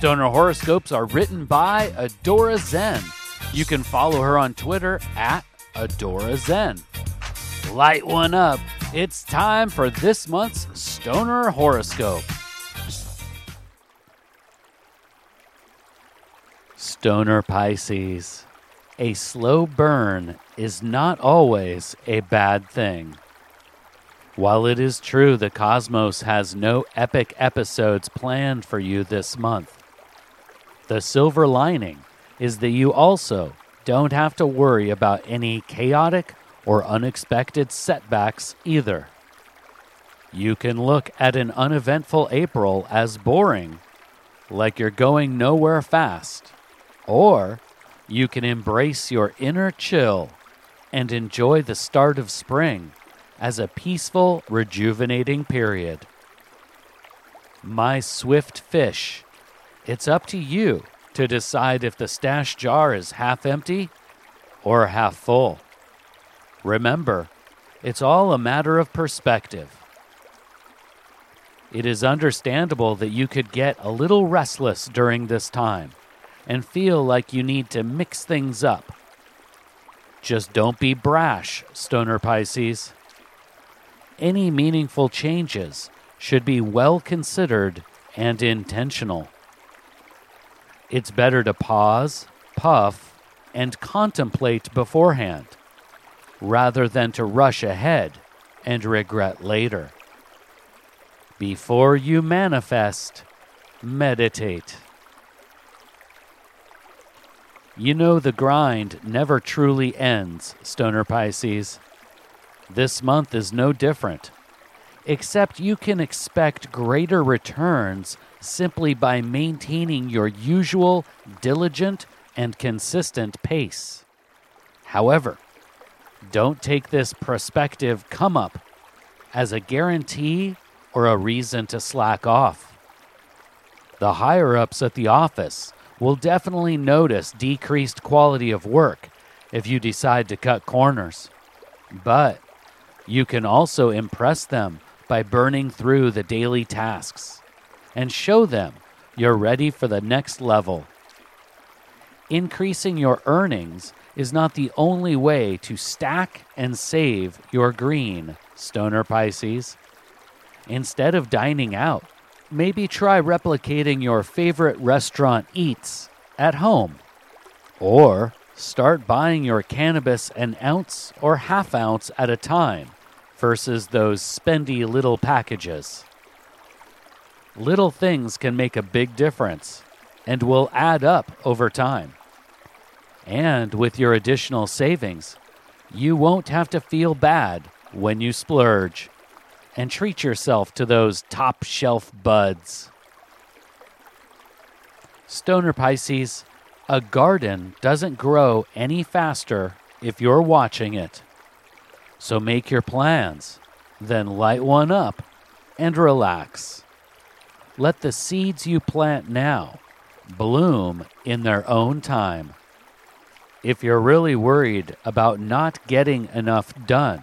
Stoner horoscopes are written by Adora Zen. You can follow her on Twitter at Adora Zen. Light one up. It's time for this month's Stoner horoscope. Stoner Pisces. A slow burn is not always a bad thing. While it is true the cosmos has no epic episodes planned for you this month, the silver lining is that you also don't have to worry about any chaotic or unexpected setbacks either. You can look at an uneventful April as boring, like you're going nowhere fast, or you can embrace your inner chill and enjoy the start of spring as a peaceful, rejuvenating period. My swift fish, it's up to you to decide if the stash jar is half empty or half full. Remember, it's all a matter of perspective. It is understandable that you could get a little restless during this time and feel like you need to mix things up. Just don't be brash, Stoner Pisces. Any meaningful changes should be well considered and intentional. It's better to pause, puff, and contemplate beforehand, rather than to rush ahead and regret later. Before you manifest, meditate. You know the grind never truly ends, Stoner Pisces. This month is no different, except you can expect greater returns simply by maintaining your usual diligent and consistent pace. However, don't take this prospective come up as a guarantee or a reason to slack off. The higher ups at the office will definitely notice decreased quality of work if you decide to cut corners. But you can also impress them by burning through the daily tasks and show them you're ready for the next level. Increasing your earnings is not the only way to stack and save your green, Stoner Pisces. Instead of dining out, maybe try replicating your favorite restaurant eats at home. Or start buying your cannabis an ounce or half ounce at a time versus those spendy little packages. Little things can make a big difference and will add up over time. And with your additional savings, you won't have to feel bad when you splurge and treat yourself to those top shelf buds. Stoner Pisces, a garden doesn't grow any faster if you're watching it. So make your plans, then light one up and relax. Let the seeds you plant now bloom in their own time. If you're really worried about not getting enough done,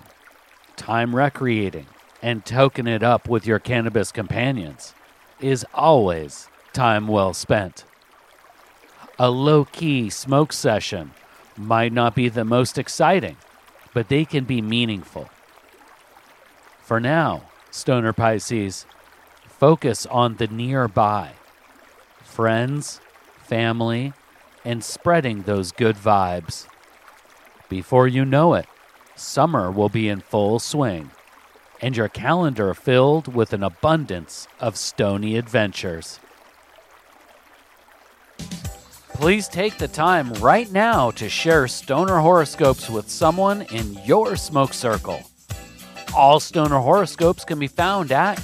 time recreating, and token it up with your cannabis companions is always time well spent. A low key smoke session might not be the most exciting, but they can be meaningful. For now, Stoner Pisces, focus on the nearby friends, family, and spreading those good vibes. Before you know it, summer will be in full swing and your calendar filled with an abundance of stony adventures. Please take the time right now to share stoner horoscopes with someone in your smoke circle. All stoner horoscopes can be found at